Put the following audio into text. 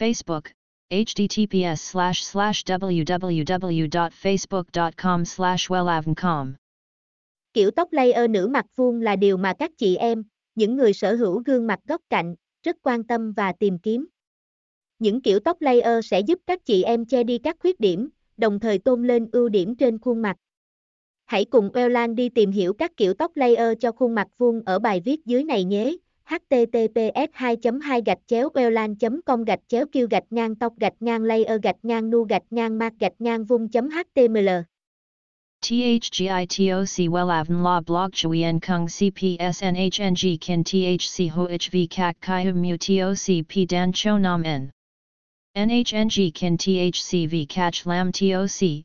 Facebook, https slash slash www.facebook.com slash wellavncom. Kiểu tóc layer nữ mặt vuông là điều mà các chị em, những người sở hữu gương mặt góc cạnh, rất quan tâm và tìm kiếm. Những kiểu tóc layer sẽ giúp các chị em che đi các khuyết điểm, đồng thời tôn lên ưu điểm trên khuôn mặt. Hãy cùng Wellan đi tìm hiểu các kiểu tóc layer cho khuôn mặt vuông ở bài viết dưới này nhé https 2 2 gạch chéo welan com gạch chéo kêu gạch ngang tóc gạch ngang layer gạch ngang nu gạch ngang mạc gạch ngang vung html. THGITOC WELAVN La Blog CHUI EN Kung CPS NHNG Kin THC HOHV CHI HUM Mu TOC P Dan Cho Nam N. NHNG Kin THC V CACH Lam TOC